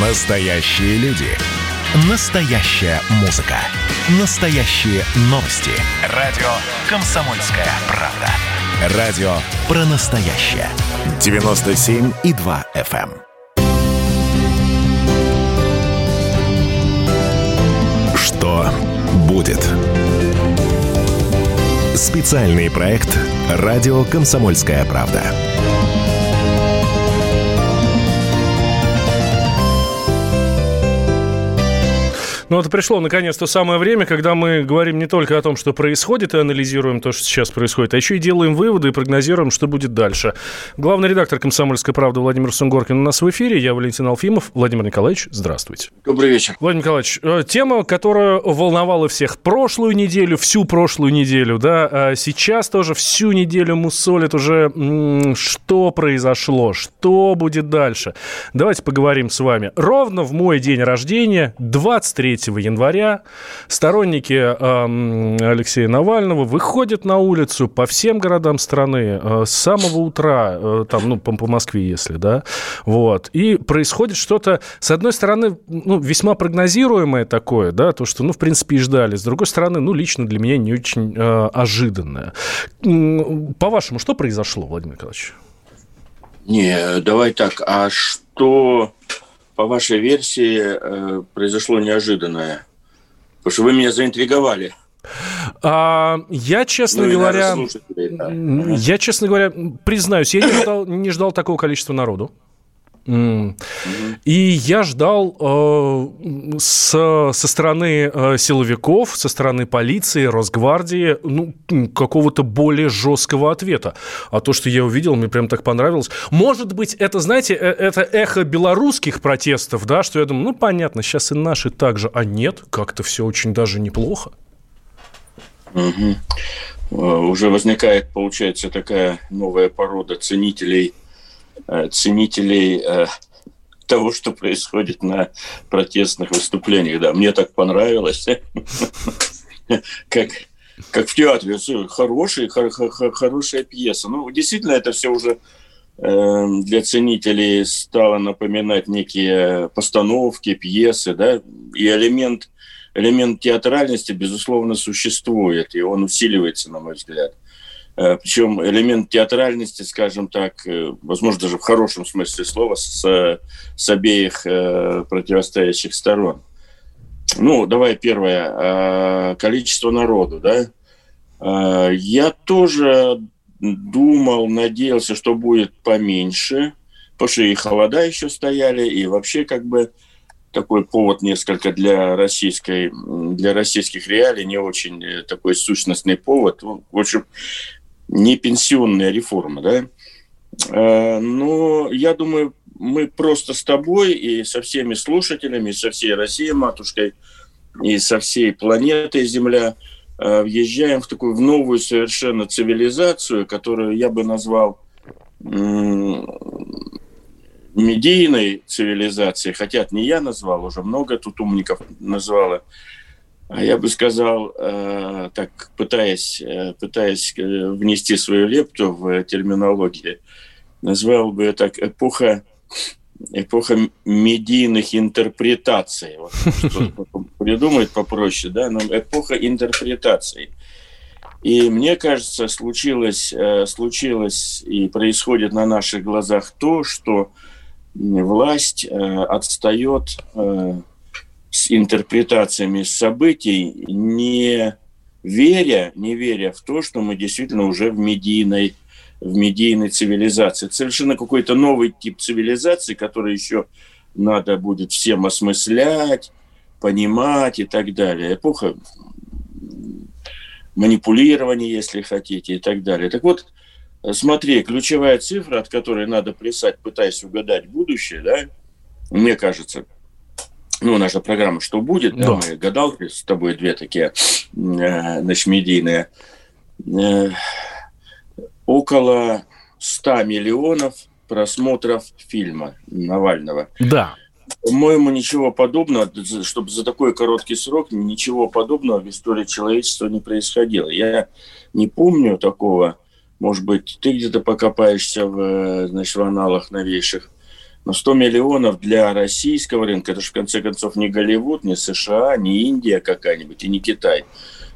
Настоящие люди. Настоящая музыка. Настоящие новости. Радио «Комсомольская правда». Радио про настоящее. 97,2 FM. эм. Что будет? Специальный проект «Радио Комсомольская правда». Ну вот пришло наконец-то самое время, когда мы говорим не только о том, что происходит, и анализируем то, что сейчас происходит, а еще и делаем выводы и прогнозируем, что будет дальше. Главный редактор «Комсомольской правды» Владимир Сунгоркин у нас в эфире. Я Валентин Алфимов. Владимир Николаевич, здравствуйте. Добрый вечер. Владимир Николаевич, э, тема, которая волновала всех прошлую неделю, всю прошлую неделю, да, а сейчас тоже всю неделю мусолит уже, что произошло, что будет дальше. Давайте поговорим с вами. Ровно в мой день рождения, 23 января сторонники э, Алексея Навального выходят на улицу по всем городам страны э, с самого утра, э, там, ну, по, по Москве, если, да, вот, и происходит что-то, с одной стороны, ну, весьма прогнозируемое такое, да, то, что, ну, в принципе, и ждали, с другой стороны, ну, лично для меня не очень э, ожиданное. По-вашему, что произошло, Владимир Николаевич? Не, давай так, а что по вашей версии, э, произошло неожиданное? Потому что вы меня заинтриговали. А, я, честно ну, говоря, да. я, честно говоря, признаюсь, я не ждал, не ждал такого количества народу. И я ждал э, с, со стороны э, силовиков, со стороны полиции, Росгвардии, ну, какого-то более жесткого ответа. А то, что я увидел, мне прям так понравилось. Может быть, это, знаете, э, это эхо белорусских протестов, да, что я думаю, ну, понятно, сейчас и наши также, а нет, как-то все очень даже неплохо. Угу. Уже возникает, получается, такая новая порода ценителей – ценителей того, что происходит на протестных выступлениях. Да, мне так понравилось. Как, как в театре. Хорошая, хорошая пьеса. Ну, действительно, это все уже э, для ценителей стало напоминать некие постановки, пьесы, да, и элемент, элемент театральности, безусловно, существует, и он усиливается, на мой взгляд. Э, Причем элемент театральности, скажем так, э, возможно, даже в хорошем смысле слова, с, с обеих э, противостоящих сторон. Ну, давай первое. Количество народу, да? Я тоже думал, надеялся, что будет поменьше, потому что и холода еще стояли, и вообще как бы такой повод несколько для российской, для российских реалий, не очень такой сущностный повод. В общем, не пенсионная реформа, да. Э, но я думаю, мы просто с тобой и со всеми слушателями, со всей Россией, матушкой, и со всей планетой Земля э, въезжаем в такую в новую совершенно цивилизацию, которую я бы назвал медийной цивилизацией, хотя не я назвал, уже много тут умников назвало, я бы сказал, э, так пытаясь, э, пытаясь э, внести свою лепту в терминологию, назвал бы так эпоха, эпоха медийных интерпретаций. Вот, придумать попроще, да, но эпоха интерпретаций. И мне кажется, случилось, случилось и происходит на наших глазах то, что власть отстает с интерпретациями событий, не веря, не веря в то, что мы действительно уже в медийной, в медийной цивилизации. Совершенно какой-то новый тип цивилизации, который еще надо будет всем осмыслять, понимать и так далее. Эпоха манипулирования, если хотите, и так далее. Так вот, смотри, ключевая цифра, от которой надо плясать, пытаясь угадать будущее, да, мне кажется – ну, наша программа «Что будет?», да. Да, мы гадалки с тобой две такие, э, значит, медийные, э, около 100 миллионов просмотров фильма Навального. Да. По-моему, ничего подобного, чтобы за такой короткий срок, ничего подобного в истории человечества не происходило. Я не помню такого, может быть, ты где-то покопаешься в, значит, в аналах новейших, Но 100 миллионов для российского рынка, это же в конце концов не Голливуд, не США, не Индия какая-нибудь и не Китай.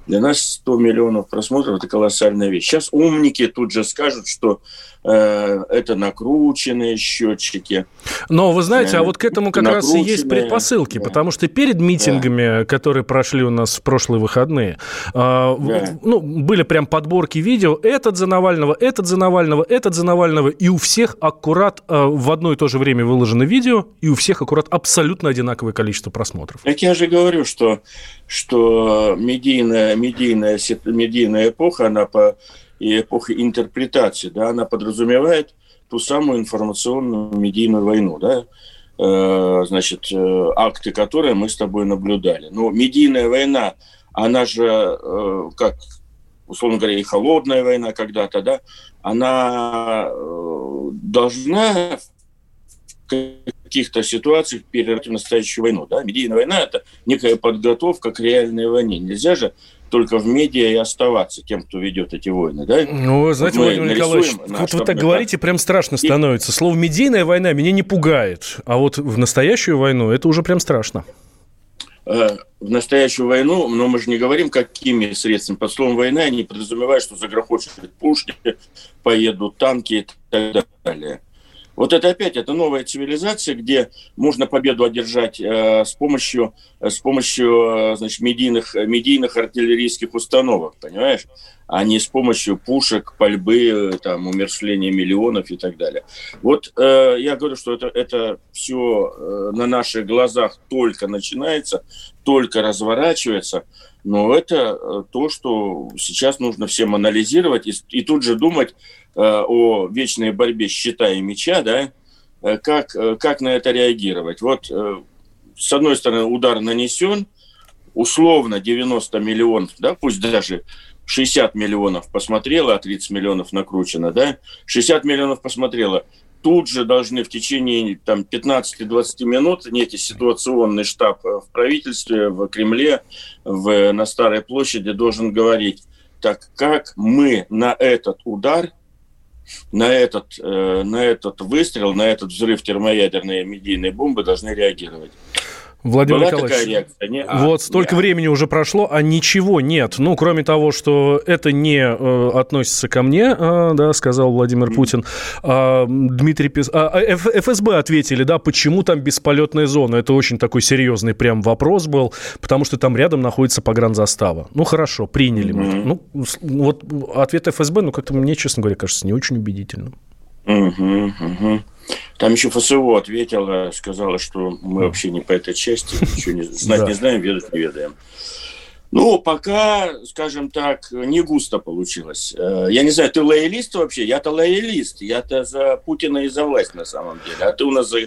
Для нас 100 миллионов просмотров – это колоссальная вещь. Сейчас умники тут же скажут, что это накрученные счетчики. Но вы знаете, а вот к этому как раз и есть предпосылки, да. потому что перед митингами, да. которые прошли у нас в прошлые выходные, а, да. ну, были прям подборки видео, этот за Навального, этот за Навального, этот за Навального, и у всех аккурат а, в одно и то же время выложено видео, и у всех аккурат абсолютно одинаковое количество просмотров. Так я же говорю, что, что медийная, медийная, медийная эпоха, она по и эпоха интерпретации, да, она подразумевает ту самую информационную медийную войну, да, э, значит, э, акты которой мы с тобой наблюдали. Но медийная война, она же, э, как, условно говоря, и холодная война когда-то, да, она э, должна каких-то ситуациях перейти в настоящую войну. Да? Медийная война – это некая подготовка к реальной войне. Нельзя же только в медиа и оставаться тем, кто ведет эти войны, да? Ну, знаете, вот Владимир Николаевич, вот вы так говорите, прям страшно и... становится. Слово «медийная война» меня не пугает, а вот в настоящую войну это уже прям страшно. Э, в настоящую войну, но мы же не говорим, какими средствами. Под словом «война» они подразумевают, что загрохочут пушки, поедут танки и так далее. Вот это опять, это новая цивилизация, где можно победу одержать э, с помощью, э, с помощью э, значит, медийных, медийных артиллерийских установок, понимаешь? А не с помощью пушек, пальбы, там, умершления миллионов и так далее. Вот э, я говорю, что это, это все э, на наших глазах только начинается, только разворачивается, но это э, то, что сейчас нужно всем анализировать и, и тут же думать, Э, о вечной борьбе щита и меча, да, э, как, как на это реагировать. Вот, с одной стороны, удар нанесен, условно 90 миллионов, да, пусть даже 60 миллионов посмотрело, а 30 миллионов накручено, да, 60 миллионов посмотрело, тут же должны в течение там, 15-20 минут некий ситуационный штаб в правительстве, в Кремле, в, на Старой площади должен говорить, так как мы на этот удар – на этот, э, на этот выстрел, на этот взрыв термоядерной медийной бомбы должны реагировать. Владимир Была Николаевич, реакция? Не, а, вот столько не, времени уже прошло, а ничего нет. Ну, кроме того, что это не э, относится ко мне, э, да, сказал Владимир mm-hmm. Путин. А, Дмитрий Пес... а, Ф... ФСБ ответили, да, почему там бесполетная зона. Это очень такой серьезный прям вопрос был, потому что там рядом находится погранзастава. Ну, хорошо, приняли mm-hmm. мы. Ну, вот ответ ФСБ, ну, как-то мне, честно говоря, кажется, не очень убедительным. Угу, угу. Там еще ФСО ответила, сказала, что мы вообще не по этой части, ничего не, знать не знаем, ведать не ведаем. Ну, пока, скажем так, не густо получилось. Э, я не знаю, ты лоялист вообще? Я-то лоялист. Я-то за Путина и за власть на самом деле. А ты у нас за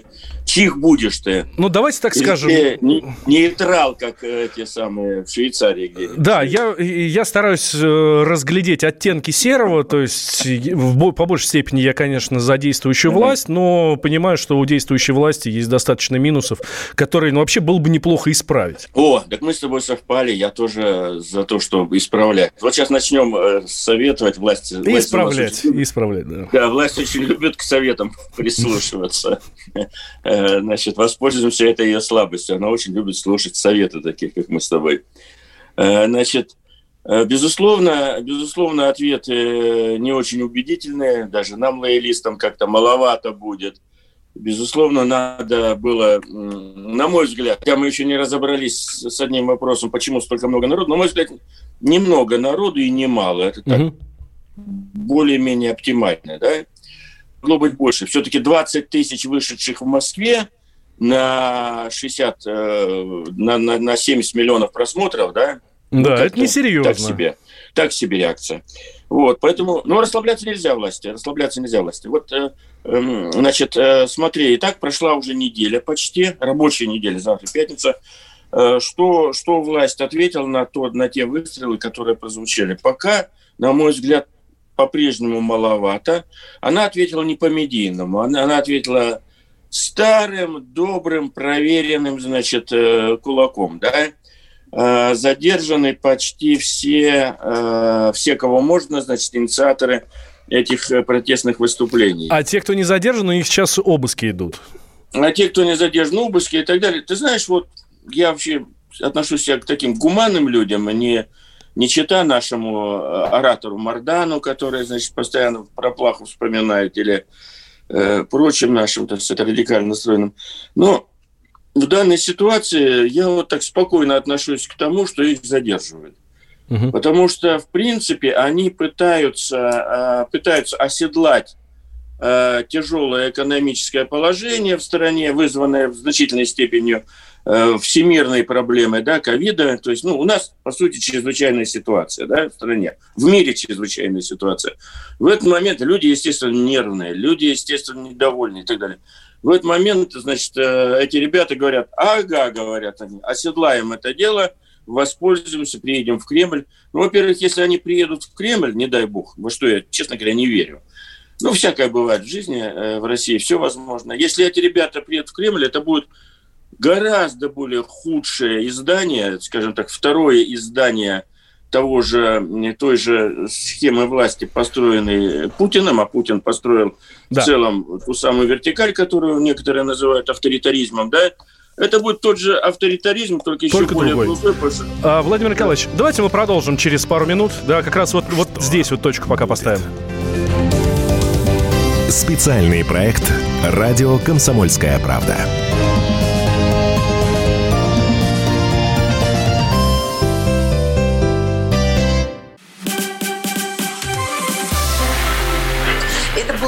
чих будешь ты? Ну, давайте так Или скажем. Ты не, нейтрал, как эти самые в Швейцарии где Да, я, я стараюсь э, разглядеть оттенки серого, то есть в, по большей степени я, конечно, за действующую mm-hmm. власть, но понимаю, что у действующей власти есть достаточно минусов, которые, ну, вообще было бы неплохо исправить. О, так мы с тобой совпали, я тоже за то, чтобы исправлять. Вот сейчас начнем э, советовать власти. Исправлять, власть исправлять, да. Да, власть очень любит к советам прислушиваться. Э, значит, воспользуемся этой ее слабостью. Она очень любит слушать советы таких, как мы с тобой. Э, значит, Безусловно, безусловно, ответы не очень убедительные, даже нам, лоялистам, как-то маловато будет – Безусловно, надо было, на мой взгляд, хотя мы еще не разобрались с одним вопросом, почему столько много народу, на мой взгляд, немного народу и немало. Это так угу. более-менее оптимально, да? Могло быть больше. Все-таки 20 тысяч вышедших в Москве на 60, э, на, на, на 70 миллионов просмотров, да? Да, ну, это несерьезно. Так себе. Так себе реакция. Вот, поэтому, ну, расслабляться нельзя власти, расслабляться нельзя власти. Вот э, Эм, значит, э, смотри, и так прошла уже неделя почти, рабочая неделя, завтра пятница. Э, что, что власть ответила на, то, на те выстрелы, которые прозвучали? Пока, на мой взгляд, по-прежнему маловато. Она ответила не по-медийному, она, она ответила старым, добрым, проверенным, значит, э, кулаком, да, задержаны почти все, все, кого можно, значит, инициаторы этих э, протестных выступлений. А те, кто не задержан, у них сейчас обыски идут. а те, кто не задержан, обыски и так далее. Ты знаешь, вот я вообще отношусь к таким гуманным людям, а не, не чита нашему э, оратору Мардану, который, значит, постоянно про плаху вспоминает, или э, прочим нашим, так сказать, радикально настроенным. Но в данной ситуации я вот так спокойно отношусь к тому, что их задерживают. Угу. Потому что, в принципе, они пытаются, э, пытаются оседлать э, тяжелое экономическое положение в стране, вызванное в значительной степени всемирной проблемой, да, ковида. То есть, ну, у нас, по сути, чрезвычайная ситуация, да, в стране. В мире чрезвычайная ситуация. В этот момент люди, естественно, нервные, люди, естественно, недовольны и так далее. В этот момент, значит, эти ребята говорят, ага, говорят они, оседлаем это дело – воспользуемся, приедем в Кремль. Ну, во-первых, если они приедут в Кремль, не дай бог, во что я, честно говоря, не верю. Ну, всякое бывает в жизни, э, в России, все возможно. Если эти ребята приедут в Кремль, это будет гораздо более худшее издание, скажем так, второе издание того же, той же схемы власти, построенной Путиным, а Путин построил да. в целом ту самую вертикаль, которую некоторые называют авторитаризмом, да, это будет тот же авторитаризм, только, только еще более другой. Глухой, а, Владимир Николаевич, давайте мы продолжим через пару минут. Да, как раз вот, вот здесь вот точку пока поставим. Специальный проект «Радио Комсомольская правда».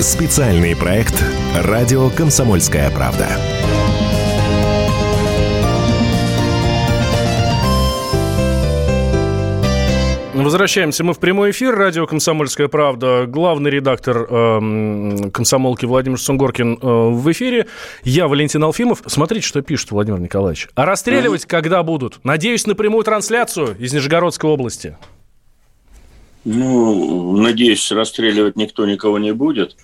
Специальный проект «Радио Комсомольская правда». Возвращаемся мы в прямой эфир. Радио «Комсомольская правда». Главный редактор э, «Комсомолки» Владимир Сунгоркин э, в эфире. Я Валентин Алфимов. Смотрите, что пишет Владимир Николаевич. А расстреливать когда будут? Надеюсь на прямую трансляцию из Нижегородской области. Ну, надеюсь, расстреливать никто никого не будет,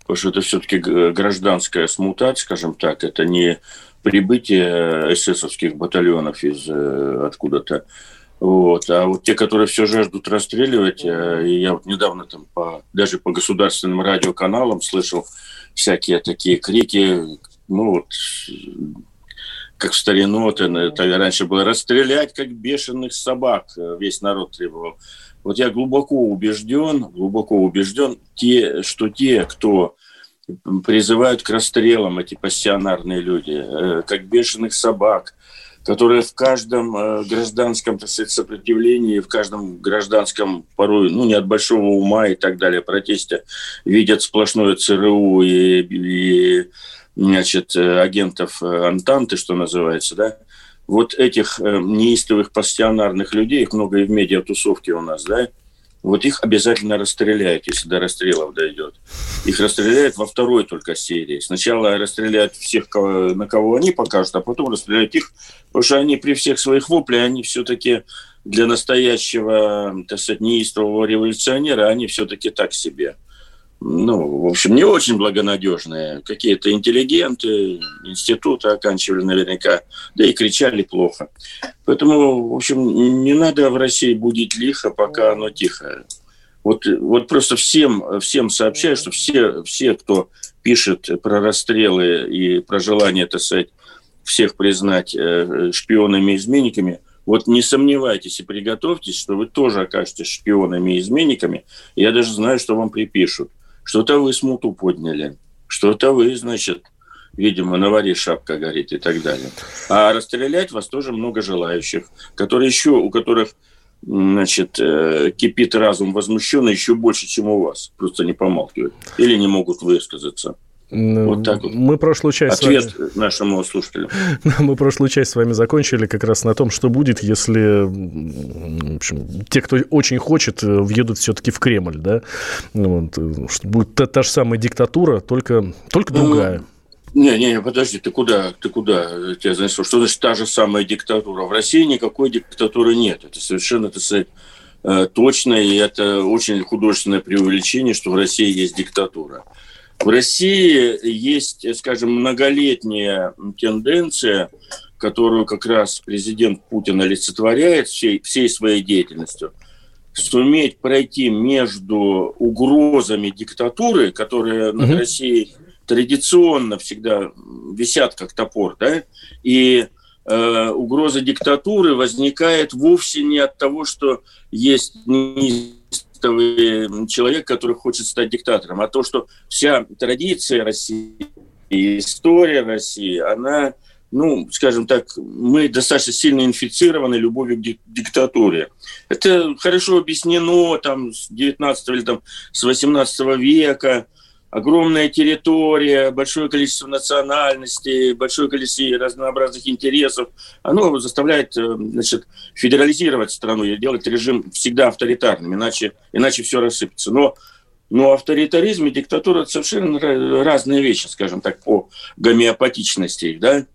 потому что это все-таки гражданская смута, скажем так, это не прибытие эсэсовских батальонов из э, откуда-то. Вот. А вот те, которые все жаждут расстреливать, э, я вот недавно там по, даже по государственным радиоканалам слышал всякие такие крики, ну вот, как в старину, это раньше было расстрелять, как бешеных собак, э, весь народ требовал. Вот я глубоко убежден, глубоко убежден, те, что те, кто призывают к расстрелам, эти пассионарные люди, э, как бешеных собак, которые в каждом э, гражданском так сказать, сопротивлении, в каждом гражданском порой, ну, не от большого ума и так далее, протесте, видят сплошное ЦРУ и, и значит, э, агентов Антанты, что называется, да, вот этих э, неистовых пассионарных людей, их много и в медиатусовке у нас, да, вот их обязательно расстреляют, если до расстрелов дойдет. Их расстреляют во второй только серии. Сначала расстреляют всех, на кого они покажут, а потом расстреляют их, потому что они при всех своих воплях, они все-таки для настоящего, так сказать, неистового революционера, они все-таки так себе ну, в общем, не очень благонадежные. Какие-то интеллигенты, институты оканчивали наверняка, да и кричали плохо. Поэтому, в общем, не надо в России будить лихо, пока оно тихо. Вот, вот просто всем, всем сообщаю, что все, все, кто пишет про расстрелы и про желание, так сказать, всех признать э, шпионами и изменниками, вот не сомневайтесь и приготовьтесь, что вы тоже окажетесь шпионами и изменниками. Я даже знаю, что вам припишут. Что-то вы смуту подняли, что-то вы, значит, видимо, на варе шапка горит и так далее. А расстрелять вас тоже много желающих, которые еще, у которых значит, э, кипит разум возмущенно еще больше, чем у вас. Просто не помалкивают. Или не могут высказаться. Вот так вот. Мы прошлую часть Ответ с вами... нашему слушателю. Мы прошлую часть с вами закончили как раз на том, что будет, если в общем, те, кто очень хочет, э, въедут все-таки в Кремль, да? Ну вот, э, что будет та, та же самая диктатура, только, только другая. Не, не, подожди, ты куда, ты куда? Тебя занесло? Что значит та же самая диктатура? В России никакой диктатуры нет. Это совершенно, так сказать, э, точно, и это очень художественное преувеличение, что в России есть диктатура. В России есть, скажем, многолетняя тенденция, которую как раз президент Путин олицетворяет всей, всей своей деятельностью, суметь пройти между угрозами диктатуры, которые угу. над Россией традиционно всегда висят как топор, да, и э, угроза диктатуры возникает вовсе не от того, что есть человек, который хочет стать диктатором, а то, что вся традиция России и история России, она, ну, скажем так, мы достаточно сильно инфицированы любовью к диктатуре. Это хорошо объяснено там с 19 или там с 18 века, огромная территория, большое количество национальностей, большое количество разнообразных интересов, оно заставляет э, значит, федерализировать страну и делать режим всегда авторитарным, иначе, иначе все рассыпется. Но, но авторитаризм и диктатура – это совершенно разные вещи, скажем так, по гомеопатичности. Да?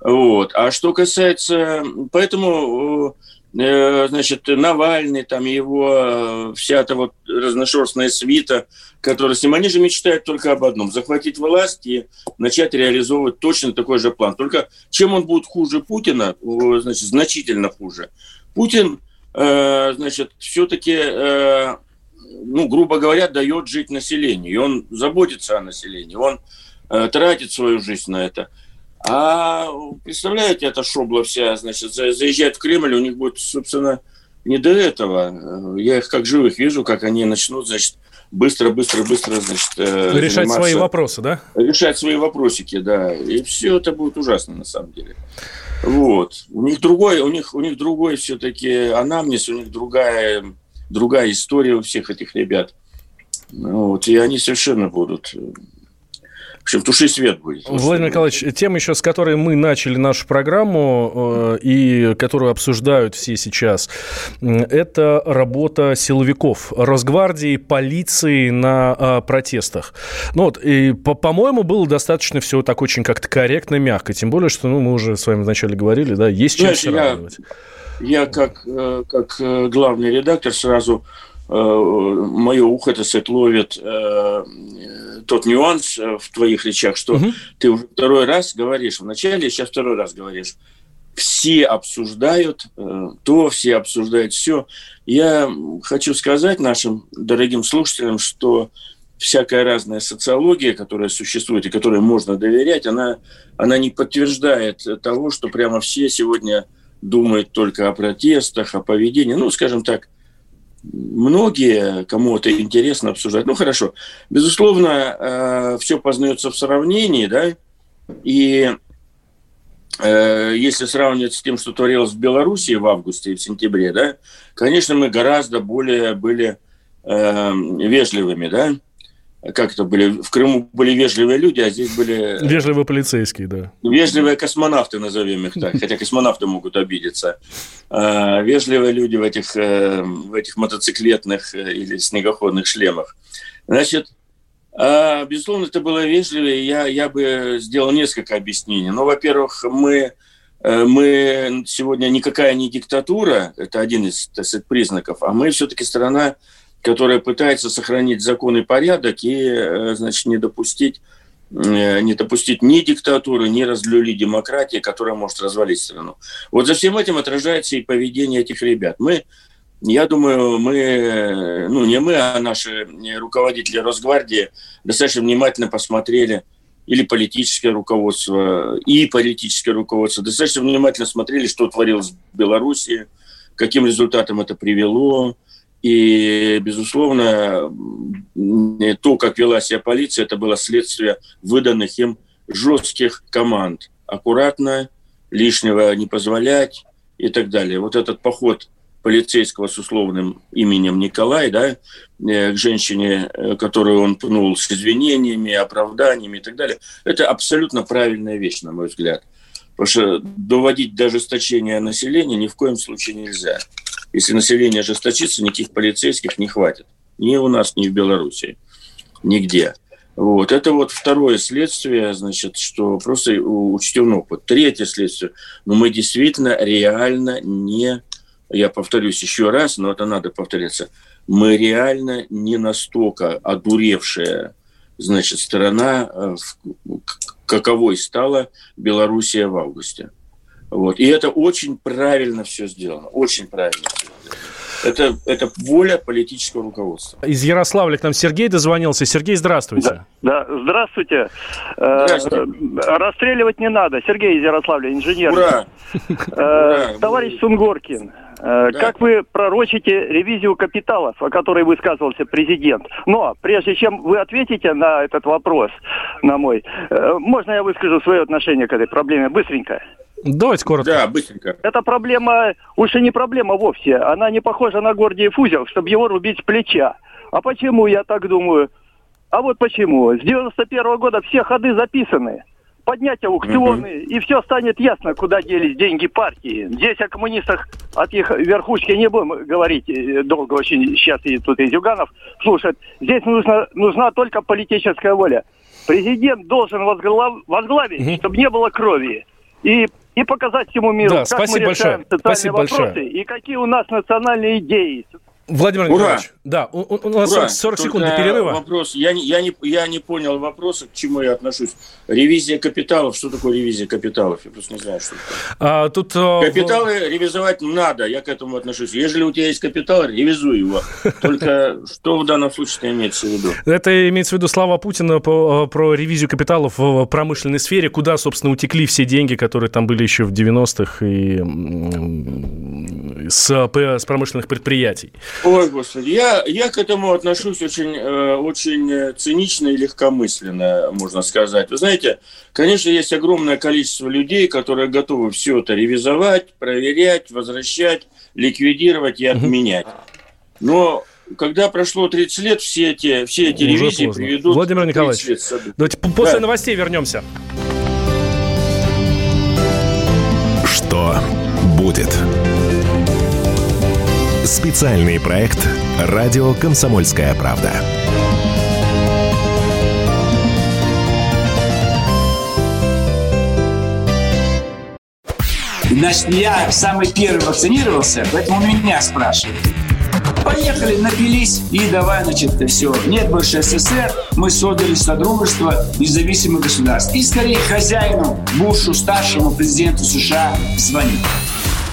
Вот. А что касается... Поэтому Э, значит, Навальный, там его э, вся эта вот разношерстная свита, которая с ним, они же мечтают только об одном – захватить власть и начать реализовывать точно такой же план. Только чем он будет хуже Путина, значит, значительно хуже. Путин, э, значит, все-таки, ну, грубо говоря, дает жить населению, и он заботится о населении, он тратит свою жизнь на это – а представляете, эта шобла вся, значит, заезжает в Кремль, у них будет, собственно, не до этого. Я их как живых вижу, как они начнут, значит, быстро, быстро, быстро, значит, э, решать свои вопросы, да? Решать свои вопросики, да. И все это будет ужасно на самом деле. Вот. У них другой, у них, у них другой все-таки анамнез, у них другая, другая история у всех этих ребят. Вот. И они совершенно будут общем, туши свет будет. Владимир Николаевич, тема еще, с которой мы начали нашу программу э, и которую обсуждают все сейчас, это работа силовиков, Росгвардии, полиции на э, протестах. Ну вот, и, по- по-моему, было достаточно все так очень как-то корректно, мягко. Тем более, что ну, мы уже с вами вначале говорили, да, есть чем сравнивать. Я, я как, э, как э, главный редактор сразу э, мое ухо, это сказать, ловит тот нюанс э, в твоих речах, что угу. ты уже второй раз говоришь, вначале, сейчас второй раз говоришь, все обсуждают э, то, все обсуждают все. Я хочу сказать нашим дорогим слушателям, что всякая разная социология, которая существует и которой можно доверять, она, она не подтверждает того, что прямо все сегодня думают только о протестах, о поведении. Ну, скажем так, многие, кому это интересно обсуждать. Ну, хорошо. Безусловно, э, все познается в сравнении, да, и э, если сравнивать с тем, что творилось в Беларуси в августе и в сентябре, да, конечно, мы гораздо более были э, вежливыми, да, как это были, в Крыму были вежливые люди, а здесь были... Вежливые полицейские, да. Вежливые космонавты, назовем их так, хотя космонавты могут обидеться. А, вежливые люди в этих, э, в этих мотоциклетных э, или снегоходных шлемах. Значит, а, безусловно, это было вежливо, и я, я бы сделал несколько объяснений. Ну, во-первых, мы, э, мы сегодня никакая не диктатура, это один из так сказать, признаков, а мы все-таки страна которая пытается сохранить закон и порядок и, э, значит, не допустить э, не допустить ни диктатуры, ни разлюли демократии, которая может развалить страну. Вот за всем этим отражается и поведение этих ребят. Мы, я думаю, мы, ну не мы, а наши руководители Росгвардии достаточно внимательно посмотрели или политическое руководство, и политическое руководство достаточно внимательно смотрели, что творилось в Беларуси, каким результатом это привело, и, безусловно, то, как вела себя полиция, это было следствие выданных им жестких команд. Аккуратно, лишнего не позволять и так далее. Вот этот поход полицейского с условным именем Николай, да, э, к женщине, э, которую он пнул с извинениями, оправданиями и так далее, это абсолютно правильная вещь, на мой взгляд. Потому что доводить до ожесточения населения ни в коем случае нельзя. Если население ожесточится, никаких полицейских не хватит. Ни у нас, ни в Беларуси. Нигде. Вот. Это вот второе следствие, значит, что просто учтен опыт. Третье следствие. Но мы действительно реально не, я повторюсь еще раз, но это надо повториться, мы реально не настолько одуревшая значит, страна, э, каковой стала Белоруссия в августе. Вот. И это очень правильно все сделано, очень правильно все сделано. Это, это воля политического руководства. Из Ярославля к нам Сергей дозвонился. Сергей, здравствуйте. Да, да здравствуйте. Э, здравствуйте. Расстреливать не надо. Сергей из Ярославля, инженер. Ура! Ура! Товарищ Сунгоркин, э, да. Как вы пророчите ревизию капиталов, о которой высказывался президент? Но прежде чем вы ответите на этот вопрос, на мой, э, можно я выскажу свое отношение к этой проблеме быстренько? Давайте коротко. Да, быстренько. Эта проблема уж и не проблема вовсе. Она не похожа на Гордиев узел, чтобы его рубить с плеча. А почему я так думаю? А вот почему. С 91 -го года все ходы записаны. Поднять аукционы, угу. и все станет ясно, куда делись деньги партии. Здесь о коммунистах от их верхушки не будем говорить э, долго очень. Сейчас и тут и Зюганов слушает. Здесь нужно, нужна только политическая воля. Президент должен возглав, возглавить, угу. чтобы не было крови. И и показать всему миру, да, как спасибо мы решаем большое. социальные спасибо вопросы большое. и какие у нас национальные идеи. Владимир Ура! Николаевич, да, у, у нас Ура! 40 секунд Только до перерыва. Вопрос, я не, я, не, я не понял вопроса, к чему я отношусь. Ревизия капиталов, что такое ревизия капиталов? Я просто не знаю, что это. А, тут, Капиталы в... ревизовать надо, я к этому отношусь. Если у тебя есть капитал, ревизуй его. Только что в данном случае имеется в виду? Это имеется в виду слова Путина по, про ревизию капиталов в промышленной сфере, куда, собственно, утекли все деньги, которые там были еще в 90-х и с, с промышленных предприятий. Ой, господи, я, я к этому отношусь очень, э, очень цинично и легкомысленно, можно сказать. Вы знаете, конечно, есть огромное количество людей, которые готовы все это ревизовать, проверять, возвращать, ликвидировать и отменять. Но когда прошло 30 лет, все эти, все эти Уже ревизии поздно. приведут... Владимир Николаевич, лет. давайте после да. новостей вернемся. Что будет? Специальный проект «Радио Комсомольская правда». Значит, я самый первый вакцинировался, поэтому меня спрашивают. Поехали, напились и давай, значит, все. Нет больше СССР, мы создали Содружество независимых государств. И скорее хозяину, Бушу, старшему президенту США звонить.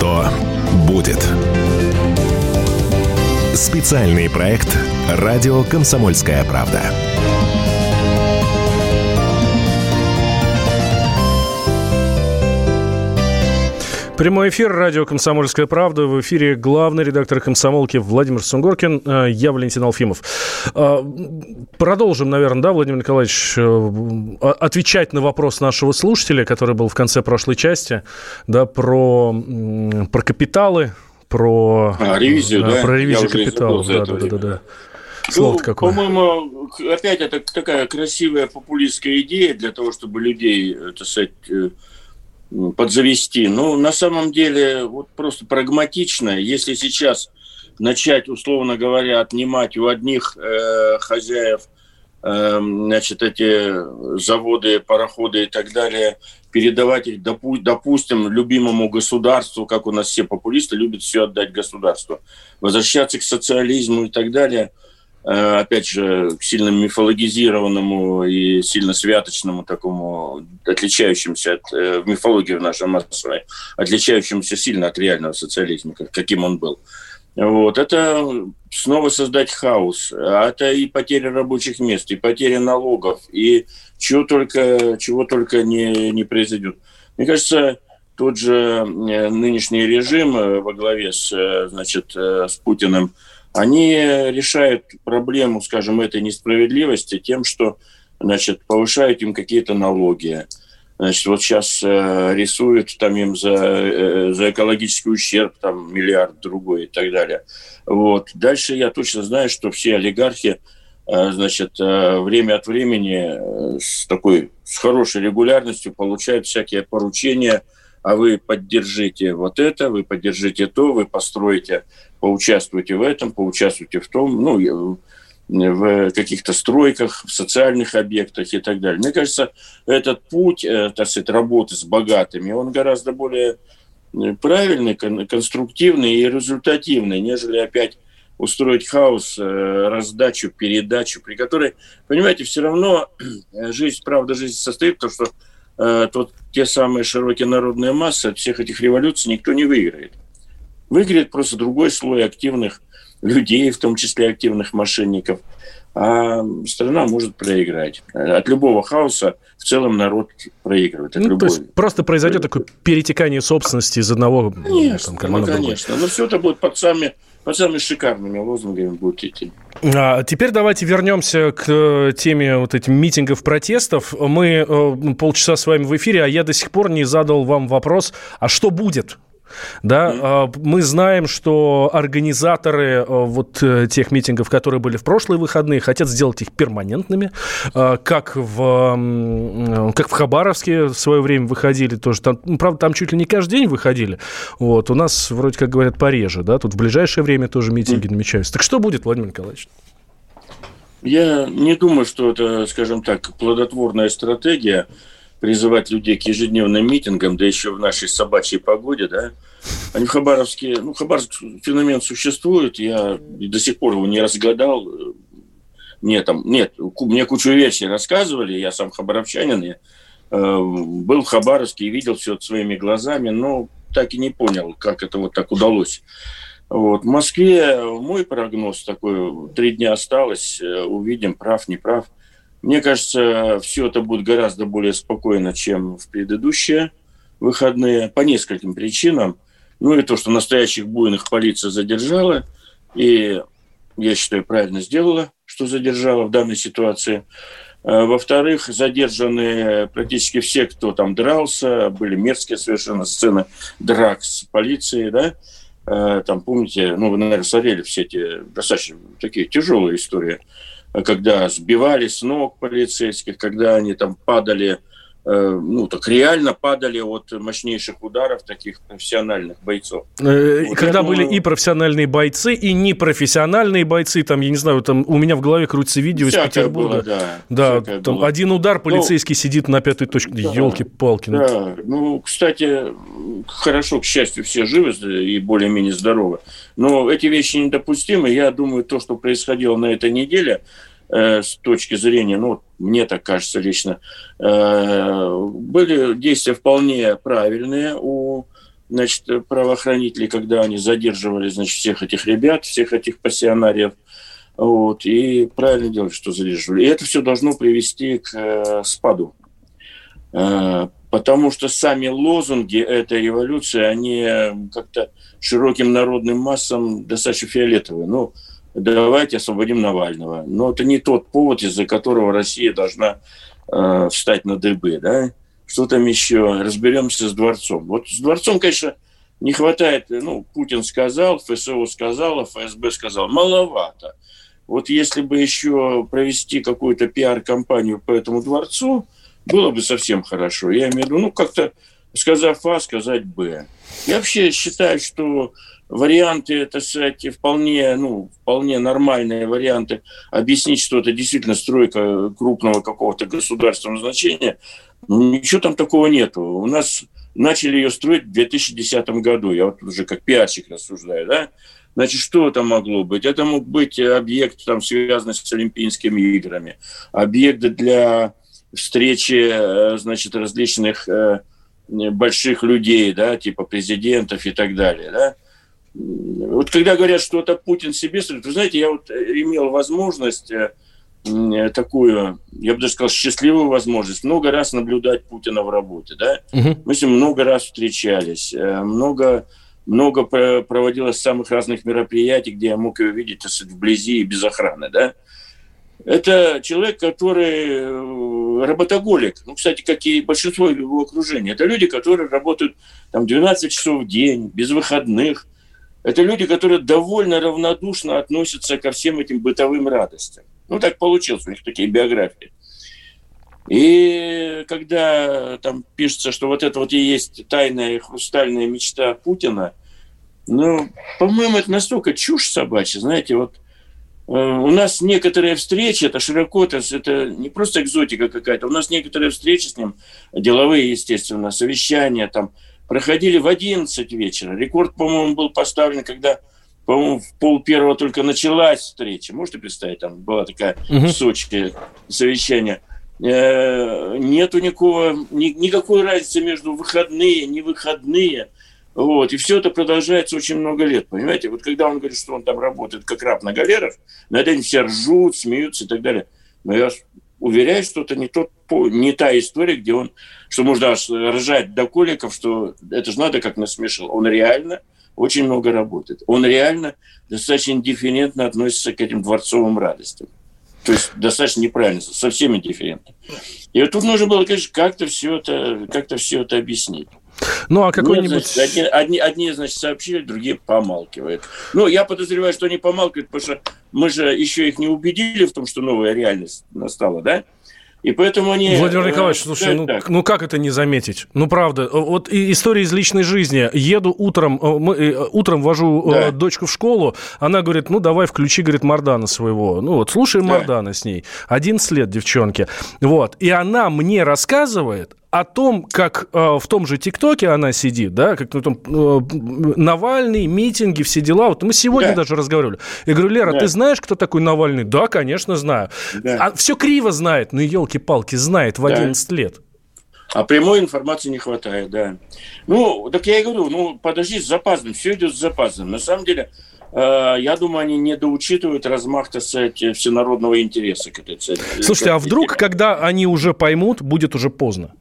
Что будет? Специальный проект «Радио Комсомольская правда». Прямой эфир, радио «Комсомольская правда». В эфире главный редактор «Комсомолки» Владимир Сунгоркин. Э, я Валентин Алфимов. Э, продолжим, наверное, да, Владимир Николаевич, э, отвечать на вопрос нашего слушателя, который был в конце прошлой части, да, про, про капиталы, про, а, ревизию, да? про ревизию капиталов. Да, да, да, да, да. Ну, по-моему, опять это такая красивая популистская идея для того, чтобы людей, так сказать, подзавести. Но на самом деле вот просто прагматично, если сейчас начать, условно говоря, отнимать у одних э, хозяев э, значит, эти заводы, пароходы и так далее, передавать их, допу- допустим, любимому государству, как у нас все популисты любят все отдать государству, возвращаться к социализму и так далее – опять же, сильно мифологизированному и сильно святочному такому, отличающемуся от, э, в мифологии в нашей массовой, отличающемуся сильно от реального социализма, каким он был. Вот. Это снова создать хаос. А это и потеря рабочих мест, и потеря налогов, и чего только, чего только не, не произойдет. Мне кажется, тот же э, нынешний режим во главе с, значит, с Путиным – они решают проблему, скажем, этой несправедливости тем, что значит, повышают им какие-то налоги. Значит, вот сейчас э, рисуют там им за, э, за экологический ущерб там миллиард другой и так далее. Вот. Дальше я точно знаю, что все олигархи э, значит, э, время от времени э, с такой, с хорошей регулярностью получают всякие поручения, а вы поддержите вот это, вы поддержите то, вы построите, поучаствуйте в этом, поучаствуйте в том. Ну, в каких-то стройках, в социальных объектах и так далее. Мне кажется, этот путь, э, так сказать, работы с богатыми, он гораздо более э, правильный, конструктивный и результативный, нежели опять устроить хаос, э, раздачу, передачу, при которой, понимаете, все равно жизнь, правда, жизнь состоит в том, что тот, те самые широкие народные массы от всех этих революций никто не выиграет. Выиграет просто другой слой активных людей, в том числе активных мошенников, а страна может проиграть. От любого хаоса в целом народ проигрывает. ну, то есть просто произойдет такое перетекание собственности из одного конечно, там, кармана ну, конечно. Но все это будет под самыми, под самыми шикарными лозунгами будет идти. А, теперь давайте вернемся к э, теме вот этих митингов, протестов. Мы э, полчаса с вами в эфире, а я до сих пор не задал вам вопрос, а что будет? Да, mm-hmm. мы знаем, что организаторы а, вот э, тех митингов, которые были в прошлые выходные, хотят сделать их перманентными, а, как в, как в Хабаровске в свое время выходили тоже. Там, ну, правда, там чуть ли не каждый день выходили. Вот. У нас, вроде как говорят, пореже. Да? Тут в ближайшее время тоже митинги mm-hmm. намечаются. Так что будет, Владимир Николаевич? Я не думаю, что это, скажем так, плодотворная стратегия призывать людей к ежедневным митингам, да еще в нашей собачьей погоде, да, они в Хабаровске, ну, Хабаровский феномен существует, я до сих пор его не разгадал, мне там, нет, мне кучу вещей рассказывали, я сам хабаровчанин, я э, был в Хабаровске и видел все своими глазами, но так и не понял, как это вот так удалось. Вот. В Москве мой прогноз такой, три дня осталось, э, увидим, прав, не прав – мне кажется, все это будет гораздо более спокойно, чем в предыдущие выходные, по нескольким причинам. Ну и то, что настоящих буйных полиция задержала, и я считаю, правильно сделала, что задержала в данной ситуации. А, во-вторых, задержаны практически все, кто там дрался, были мерзкие совершенно сцены драк с полицией, да, а, там, помните, ну, вы, наверное, смотрели все эти достаточно такие тяжелые истории когда сбивали с ног полицейских, когда они там падали, ну, так реально падали от мощнейших ударов таких профессиональных бойцов. Э, вот когда были думаю... и профессиональные бойцы, и непрофессиональные бойцы, там, я не знаю, там у меня в голове крутится видео из Петербурга. Было, да, да там было. один удар, ну, полицейский ну, сидит на пятой точке. Да, Елки-палки. Ну. Да, ну, кстати, хорошо, к счастью, все живы и более-менее здоровы. Но эти вещи недопустимы. Я думаю, то, что происходило на этой неделе, э, с точки зрения, ну, мне так кажется лично, э, были действия вполне правильные у значит, правоохранителей, когда они задерживали значит, всех этих ребят, всех этих пассионариев. Вот, и правильно делали, что задерживали. И это все должно привести к э, спаду. Потому что сами лозунги этой революции, они как-то широким народным массам достаточно фиолетовые. Ну, давайте освободим Навального. Но это не тот повод, из-за которого Россия должна э, встать на дыбы, да? Что там еще? Разберемся с дворцом. Вот с дворцом, конечно, не хватает, ну, Путин сказал, ФСО сказал, ФСБ сказал, маловато. Вот если бы еще провести какую-то пиар-компанию по этому дворцу, было бы совсем хорошо. Я имею в виду, ну, как-то сказав А, сказать Б. Я вообще считаю, что варианты, это, сказать, вполне, ну, вполне нормальные варианты объяснить, что это действительно стройка крупного какого-то государственного значения, ничего там такого нету. У нас начали ее строить в 2010 году. Я вот уже как пиарщик рассуждаю, да? Значит, что это могло быть? Это мог быть объект, там, связанный с Олимпийскими играми, объект для встречи, э, значит, различных э, больших людей, да, типа президентов и так далее, да. Вот когда говорят, что это Путин себе строит, вы знаете, я вот имел возможность э, такую, я бы даже сказал, счастливую возможность много раз наблюдать Путина в работе, да. Угу. Мы с ним много раз встречались, много много проводилось самых разных мероприятий, где я мог его видеть сказать, вблизи и без охраны, да. Это человек, который э, работоголик. Ну, кстати, как и большинство его окружения. Это люди, которые работают там 12 часов в день, без выходных. Это люди, которые довольно равнодушно относятся ко всем этим бытовым радостям. Ну, так получилось, у них такие биографии. И когда там пишется, что вот это вот и есть тайная хрустальная мечта Путина, ну, по-моему, это настолько чушь собачья, знаете, вот э, у нас некоторые встречи, это широко, это, это не просто экзотика какая-то, у нас некоторые встречи с ним, деловые, естественно, совещания там, проходили в 11 вечера. Рекорд, по-моему, был поставлен, когда, по-моему, в пол первого только началась встреча. Можете представить, там была такая угу. в Сочи совещание. Э, нету никакого, ни, никакой разницы между выходные, не выходные. Вот, и все это продолжается очень много лет, понимаете? Вот когда он говорит, что он там работает как раб на галерах, над этим все ржут, смеются и так далее. Но я уверяю, что это не, тот, не та история, где он, что можно аж ржать до коликов, что это же надо как насмешил. Он реально очень много работает. Он реально достаточно индифферентно относится к этим дворцовым радостям. То есть достаточно неправильно, со всеми дифферентно. И вот тут нужно было, конечно, как-то все это, как-то все это объяснить. Ну, а какой-нибудь... Ну, одни, одни, одни, значит, сообщили, другие помалкивают. Ну, я подозреваю, что они помалкивают, потому что мы же еще их не убедили в том, что новая реальность настала, да? И поэтому они... Владимир э, Николаевич, слушай, ну, ну как это не заметить? Ну правда, вот история из личной жизни. Еду утром, э, мы, э, утром вожу да. дочку в школу, она говорит, ну давай включи, говорит, Мардана своего. Ну вот, слушай да. Мардана с ней. 11 лет девчонки. Вот. И она мне рассказывает о том, как э, в том же ТикТоке она сидит, да, как ну, там, э, Навальный, митинги, все дела. Вот мы сегодня да. даже разговаривали. Я говорю, Лера, да. ты знаешь, кто такой Навальный? Да, конечно, знаю. Да. А все криво знает, ну, елки-палки, знает в 11 да. лет. А прямой информации не хватает, да. Ну, так я и говорю, ну, подожди, с запасом, все идет с запасом. На самом деле, э, я думаю, они не доучитывают размах, так сказать, всенародного интереса к этой цели. Слушайте, а вдруг, когда они уже поймут, будет уже поздно?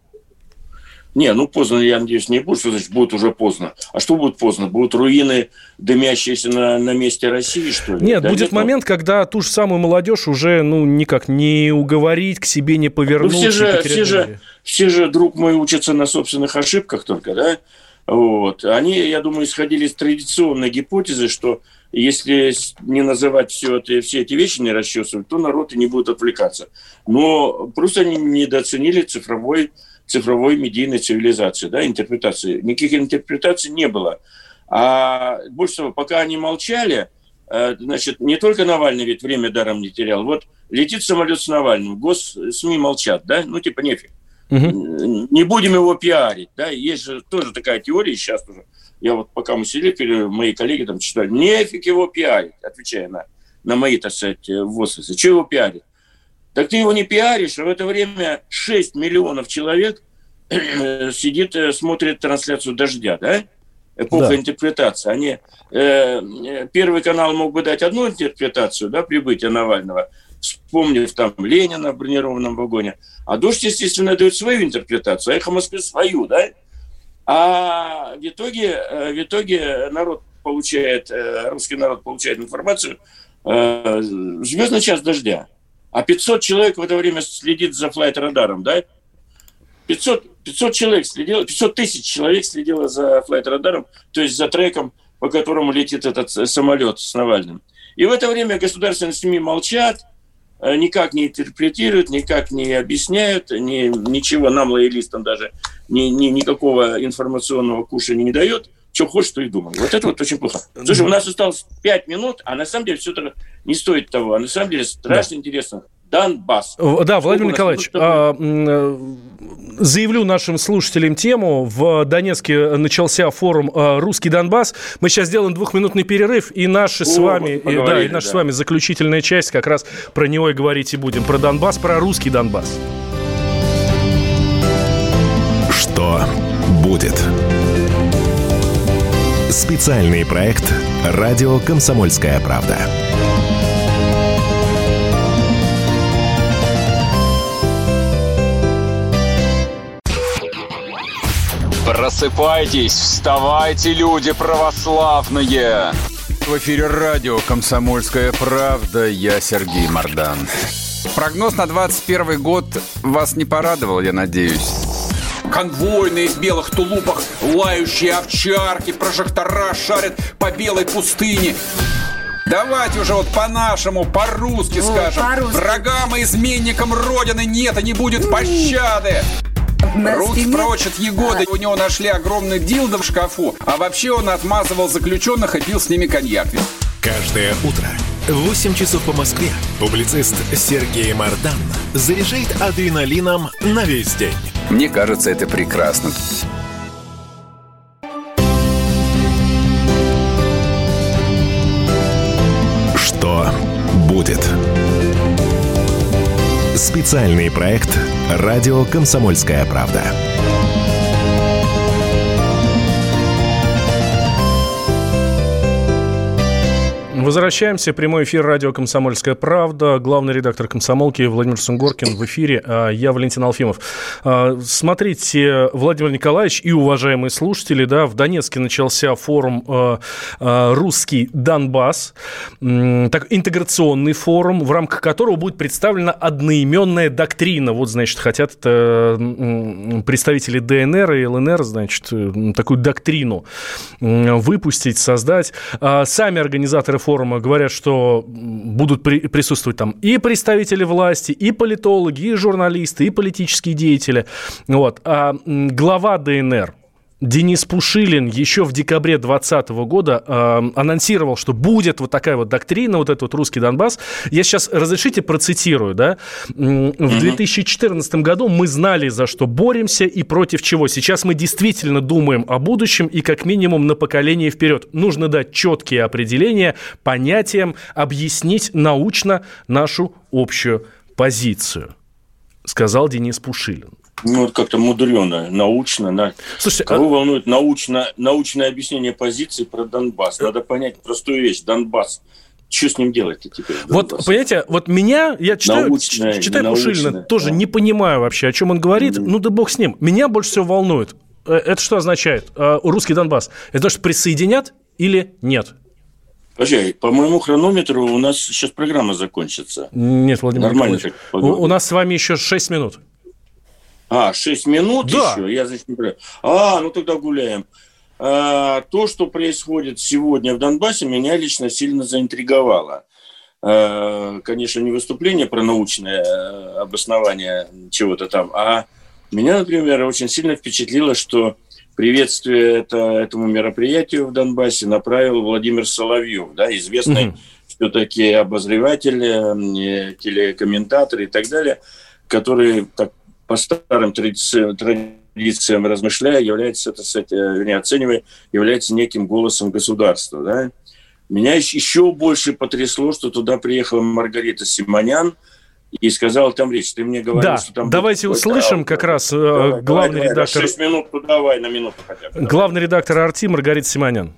Не, ну поздно, я надеюсь, не будет. Что значит будет уже поздно? А что будет поздно? Будут руины, дымящиеся на, на месте России, что ли? Нет, да, будет нет, момент, когда ту же самую молодежь уже, ну, никак не уговорить, к себе не повернуть. Ну, все же, все же, все же, друг мой, учатся на собственных ошибках только, да? Вот. Они, я думаю, исходили из традиционной гипотезы, что если не называть все, это, все эти вещи, не расчесывать, то народ и не будет отвлекаться. Но просто они недооценили цифровой цифровой медийной цивилизации, да, интерпретации. Никаких интерпретаций не было. А больше того, пока они молчали, э, значит, не только Навальный ведь время даром не терял. Вот летит самолет с Навальным, гос СМИ молчат, да, ну типа нефиг. Угу. Не будем его пиарить, да, есть же тоже такая теория сейчас уже. Я вот пока мы сидели, мои коллеги там читали, нефиг его пиарить, отвечая на, на мои, так сказать, возгласы. Чего его пиарить? Так ты его не пиаришь, а в это время 6 миллионов человек э, сидит, э, смотрит трансляцию «Дождя», да? Эпоха да. интерпретации. Они, э, первый канал мог бы дать одну интерпретацию, да, прибытия Навального, вспомнив там Ленина в бронированном вагоне. А «Дождь», естественно, дает свою интерпретацию, а «Эхо Москвы» свою, да? А в итоге, э, в итоге народ получает, русский народ получает информацию «Звездный час дождя». А 500 человек в это время следит за флайт-радаром, да? 500, 500 человек следило, 500 тысяч человек следило за флайт-радаром, то есть за треком, по которому летит этот самолет с Навальным. И в это время государственные СМИ молчат, э, никак не интерпретируют, никак не объясняют, ни, ничего нам, лоялистам, даже ни, ни, никакого информационного кушания не дает что хочешь, то и думай. Вот это вот очень плохо. Слушай, у нас осталось 5 минут, а на самом деле все это не стоит того. А на самом деле страшно да. интересно. Донбасс. Да, Владимир Николаевич, а, э, заявлю нашим слушателям тему. В Донецке начался форум а, «Русский Донбасс». Мы сейчас сделаем двухминутный перерыв, и наши О, с вами, и, да, и наша да. с вами заключительная часть как раз про него и говорить и будем. Про Донбасс, про русский Донбасс. Что будет? Специальный проект «Радио Комсомольская правда». Просыпайтесь, вставайте, люди православные! В эфире радио «Комсомольская правда». Я Сергей Мордан. Прогноз на 21 год вас не порадовал, я надеюсь. Конвойные в белых тулупах, лающие овчарки, прожектора шарят по белой пустыне. Давайте уже вот по-нашему, по-русски скажем. По Врагам и изменникам Родины нет и не будет пощады. Руки прочь от Егоды. У него нашли огромный дилдо в шкафу. А вообще он отмазывал заключенных и пил с ними коньяк. Каждое утро в 8 часов по Москве публицист Сергей Мардан заряжает адреналином на весь день. Мне кажется, это прекрасно. Что будет? Специальный проект «Радио Комсомольская правда». Возвращаемся. Прямой эфир радио «Комсомольская правда». Главный редактор «Комсомолки» Владимир Сунгоркин в эфире. А, я Валентин Алфимов. А, смотрите, Владимир Николаевич и уважаемые слушатели, да, в Донецке начался форум а, «Русский Донбасс». Так, интеграционный форум, в рамках которого будет представлена одноименная доктрина. Вот, значит, хотят представители ДНР и ЛНР, значит, такую доктрину выпустить, создать. Сами организаторы форума форума говорят, что будут при, присутствовать там и представители власти, и политологи, и журналисты, и политические деятели. Вот. А глава ДНР, Денис Пушилин еще в декабре 2020 года э, анонсировал, что будет вот такая вот доктрина, вот этот вот русский Донбасс. Я сейчас, разрешите, процитирую, да? В 2014 году мы знали, за что боремся и против чего. Сейчас мы действительно думаем о будущем и как минимум на поколение вперед. Нужно дать четкие определения понятиям, объяснить научно нашу общую позицию, сказал Денис Пушилин. Ну, вот как-то мудрено, научно. На... Слушайте, Кого а... волнует научно, научное объяснение позиции про Донбасс? Надо понять простую вещь. Донбасс что с ним делать-то теперь? Вот, понимаете, вот меня, я читаю, научное, читаю Пушилина, тоже да. не понимаю вообще, о чем он говорит. Mm-hmm. Ну да бог с ним. Меня больше всего волнует. Э, это что означает? Э, русский Донбасс. Это то, что присоединят или нет? Подожди, по моему хронометру у нас сейчас программа закончится. Нет, Владимир Нормально у, у нас с вами еще 6 минут. А, 6 минут да. еще? Я, значит, не понимаю. А, ну тогда гуляем. А, то, что происходит сегодня в Донбассе, меня лично сильно заинтриговало. А, конечно, не выступление про научное э, обоснование чего-то там, а меня, например, очень сильно впечатлило, что приветствие это, этому мероприятию в Донбассе направил Владимир Соловьев, да, известный mm-hmm. все-таки обозреватель, телекомментатор и так далее, который так по старым традициям, традициям размышляя, является, так сказать, вернее, оценивая, является неким голосом государства. Да? Меня еще больше потрясло, что туда приехала Маргарита Симонян, и сказал там речь. Ты мне говорил, да, что там... давайте услышим как раз э, давай, главный давай, редактор... 6 минут, ну давай, на минуту хотя бы. Главный редактор «Арти» Маргарита Симонян.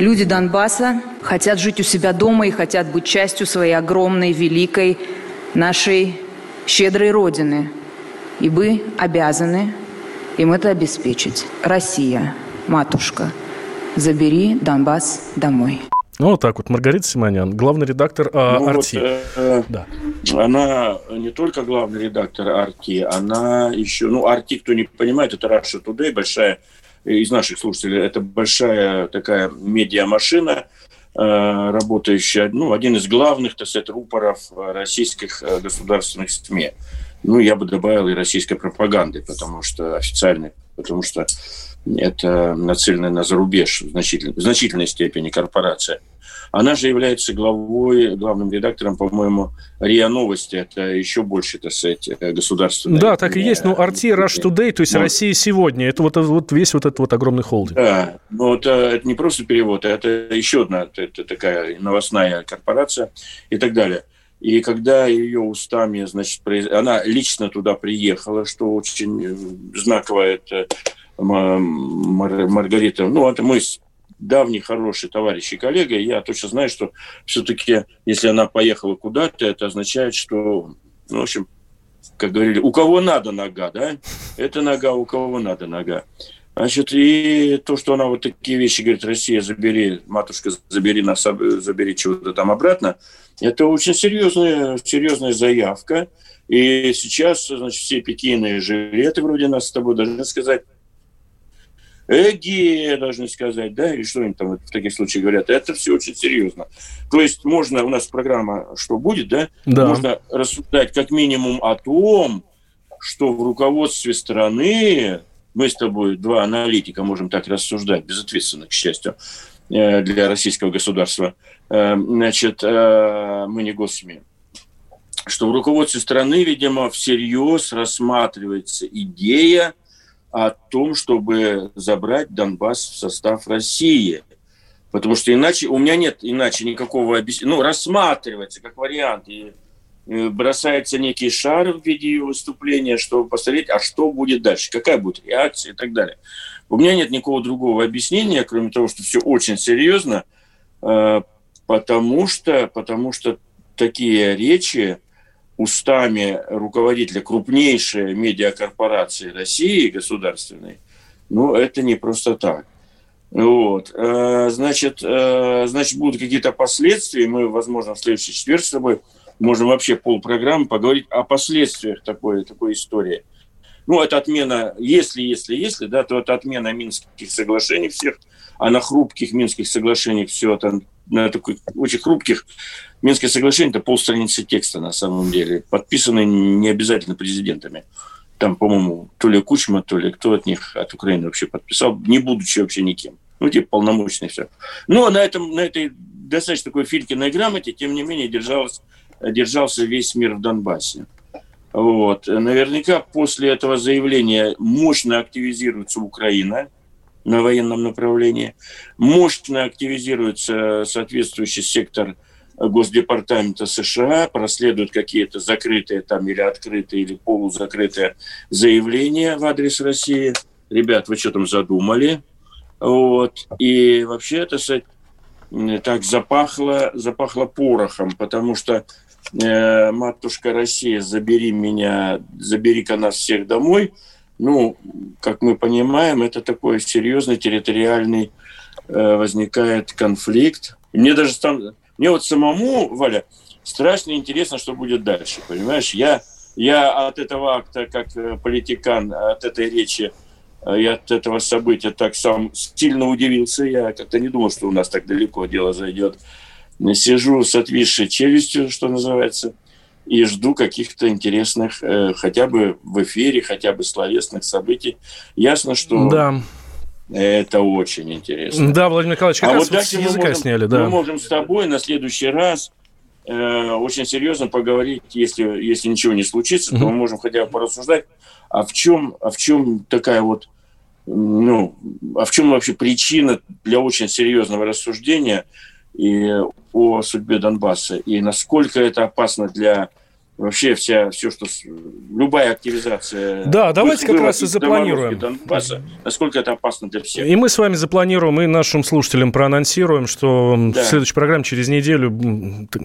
Люди Донбасса хотят жить у себя дома и хотят быть частью своей огромной, великой, нашей щедрой Родины – и вы обязаны им это обеспечить. Россия, матушка, забери Донбасс домой. Ну, вот так вот. Маргарита Симонян, главный редактор э, ну, Арти. Вот, э, да. Она не только главный редактор Арти, она еще... Ну, Арти, кто не понимает, это Russia Today, большая из наших слушателей, это большая такая медиамашина, э, работающая, ну, один из главных, так сказать, рупоров российских э, государственных СМИ. Ну, я бы добавил и российской пропаганды, потому что официальной, потому что это нацеленная на зарубеж в значительной, в значительной степени корпорация. Она же является главой, главным редактором, по-моему, РИА Новости. Это еще больше, так сказать, государственное. Да, так и есть. Ну, Арти, Rush Today, то есть ну, Россия сегодня. Это вот, вот весь вот этот вот огромный холдинг. Да, но ну, это, это не просто перевод, это еще одна это такая новостная корпорация и так далее. И когда ее устами, значит, она лично туда приехала, что очень э, знаковая это Маргарита, ну, это мой давний хороший товарищ и коллега, я точно знаю, что все-таки, если она поехала куда-то, это означает, что, ну, в общем, как говорили, у кого надо нога, да? Это нога, у кого надо нога. Значит, и то, что она вот такие вещи говорит, Россия, забери, матушка, забери нас, забери чего-то там обратно, это очень серьезная, серьезная заявка. И сейчас, значит, все пекины жилеты вроде нас с тобой должны сказать, эги, должны сказать, да, или что они там в таких случаях говорят. Это все очень серьезно. То есть можно, у нас программа «Что будет», да? Да. Можно рассуждать как минимум о том, что в руководстве страны, мы с тобой, два аналитика, можем так рассуждать, безответственно, к счастью, э, для российского государства, э, значит, э, мы не госсми, что в руководстве страны, видимо, всерьез рассматривается идея о том, чтобы забрать Донбасс в состав России. Потому что иначе, у меня нет иначе никакого объяснения. Ну, рассматривается как вариант. И бросается некий шар в виде ее выступления, чтобы посмотреть, а что будет дальше, какая будет реакция и так далее. У меня нет никакого другого объяснения, кроме того, что все очень серьезно, э, потому что, потому что такие речи устами руководителя крупнейшей медиакорпорации России государственной, ну, это не просто так. Вот. Э, значит, э, значит, будут какие-то последствия. Мы, возможно, в следующий четверг с тобой можем вообще полпрограммы поговорить о последствиях такой, такой истории. Ну, это отмена, если, если, если, да, то это отмена Минских соглашений всех, а на хрупких Минских соглашениях все это на такой очень хрупких Минское соглашение – это полстраницы текста на самом деле, подписаны не обязательно президентами. Там, по-моему, то ли Кучма, то ли кто от них, от Украины вообще подписал, не будучи вообще никем. Ну, типа полномочный все. Но на, этом, на этой достаточно такой Филькиной грамоте, тем не менее, держался, держался весь мир в Донбассе. Вот. Наверняка после этого заявления мощно активизируется Украина на военном направлении, мощно активизируется соответствующий сектор Госдепартамента США, проследуют какие-то закрытые там или открытые, или полузакрытые заявления в адрес России. Ребят, вы что там задумали? Вот. И вообще это так запахло, запахло порохом, потому что э, матушка Россия, забери меня, забери-ка нас всех домой. Ну, как мы понимаем, это такой серьезный территориальный э, возникает конфликт. И мне даже там мне вот самому, Валя, страшно интересно, что будет дальше, понимаешь? Я, я от этого акта, как э, политикан, от этой речи, э, я от этого события так сам сильно удивился. Я как-то не думал, что у нас так далеко дело зайдет. Сижу с отвисшей челюстью, что называется, и жду каких-то интересных, э, хотя бы в эфире, хотя бы словесных событий. Ясно, что да. Это очень интересно. Да, Владимир Николаевич, как а раз вот с языка можем, сняли, да. Мы можем с тобой на следующий раз э, очень серьезно поговорить, если, если ничего не случится, mm-hmm. то мы можем хотя бы порассуждать, а в чем, а в чем такая вот, ну, а в чем вообще причина для очень серьезного рассуждения и о судьбе Донбасса, и насколько это опасно для вообще вся, все, что любая активизация. Да, давайте как раз и запланируем. Донбасса, насколько это опасно для всех. И мы с вами запланируем, и нашим слушателям проанонсируем, что да. в следующей программе через неделю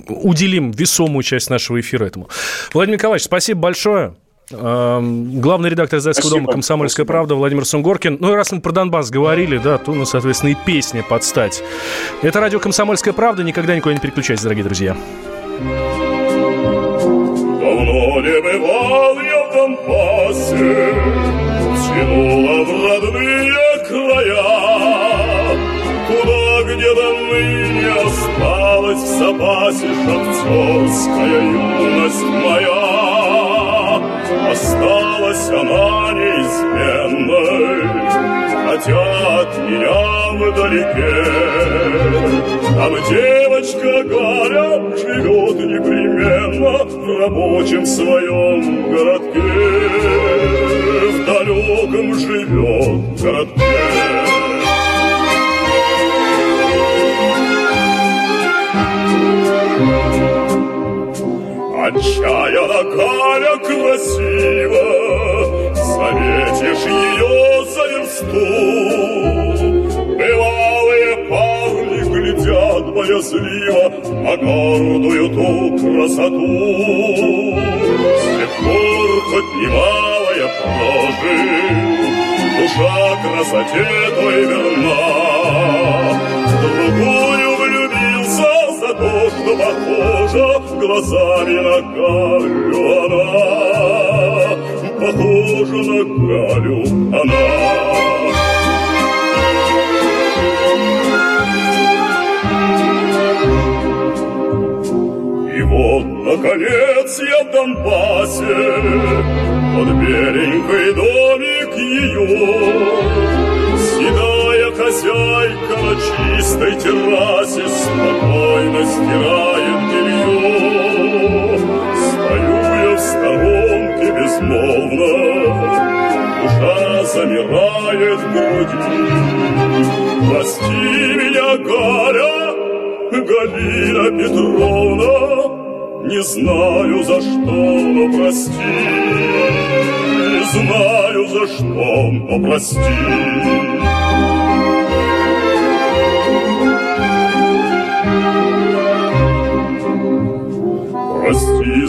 уделим весомую часть нашего эфира этому. Владимир Николаевич, спасибо большое. Главный редактор «Издательского дома «Комсомольская спасибо. правда» Владимир Сунгоркин. Ну и раз мы про Донбасс говорили, да, то, ну, соответственно, и песня подстать. Это радио «Комсомольская правда». Никогда никуда не переключайтесь, дорогие друзья. Давно не бывал я в Донбассе, Тянуло в родные края, Туда, где до ныне осталась в запасе Шахтерская юность моя. Осталась она неизменной, Хотя от меня вдалеке. Там девочка Галя живет непременно В рабочем своем городке. В далеком живет городке. Отчаянно Красиво Заметишь ее за версту Бывалые парни глядят боязливо на гордую ту красоту. С тех пор хоть немало я прожил, душа красоте той верна. Другую похожа глазами на Галю она. Похожа на Галю она. И вот, наконец, я в Донбассе, Под беленькой домик ее. Хозяйка на чистой террасе Спокойно стирает белье. Стою я в сторонке безмолвно, Душа замирает в груди. Прости меня, Галя, Галина Петровна, не знаю за что, но прости, не знаю за что, но. Прости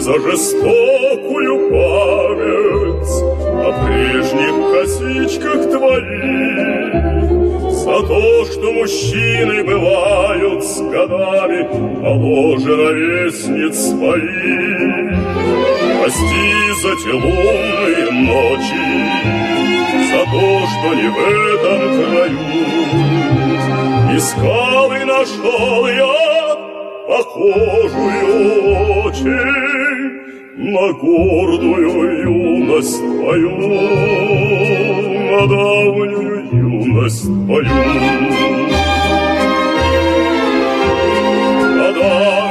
за жестокую память о прежних косичках твоих, за то, что мужчины бывают с годами моложе ровесниц своих. Прости за те лунные ночи, за то, что не в этом краю. Искал и нашел я похожую очень на гордую юность твою, на давнюю юность твою. На давнюю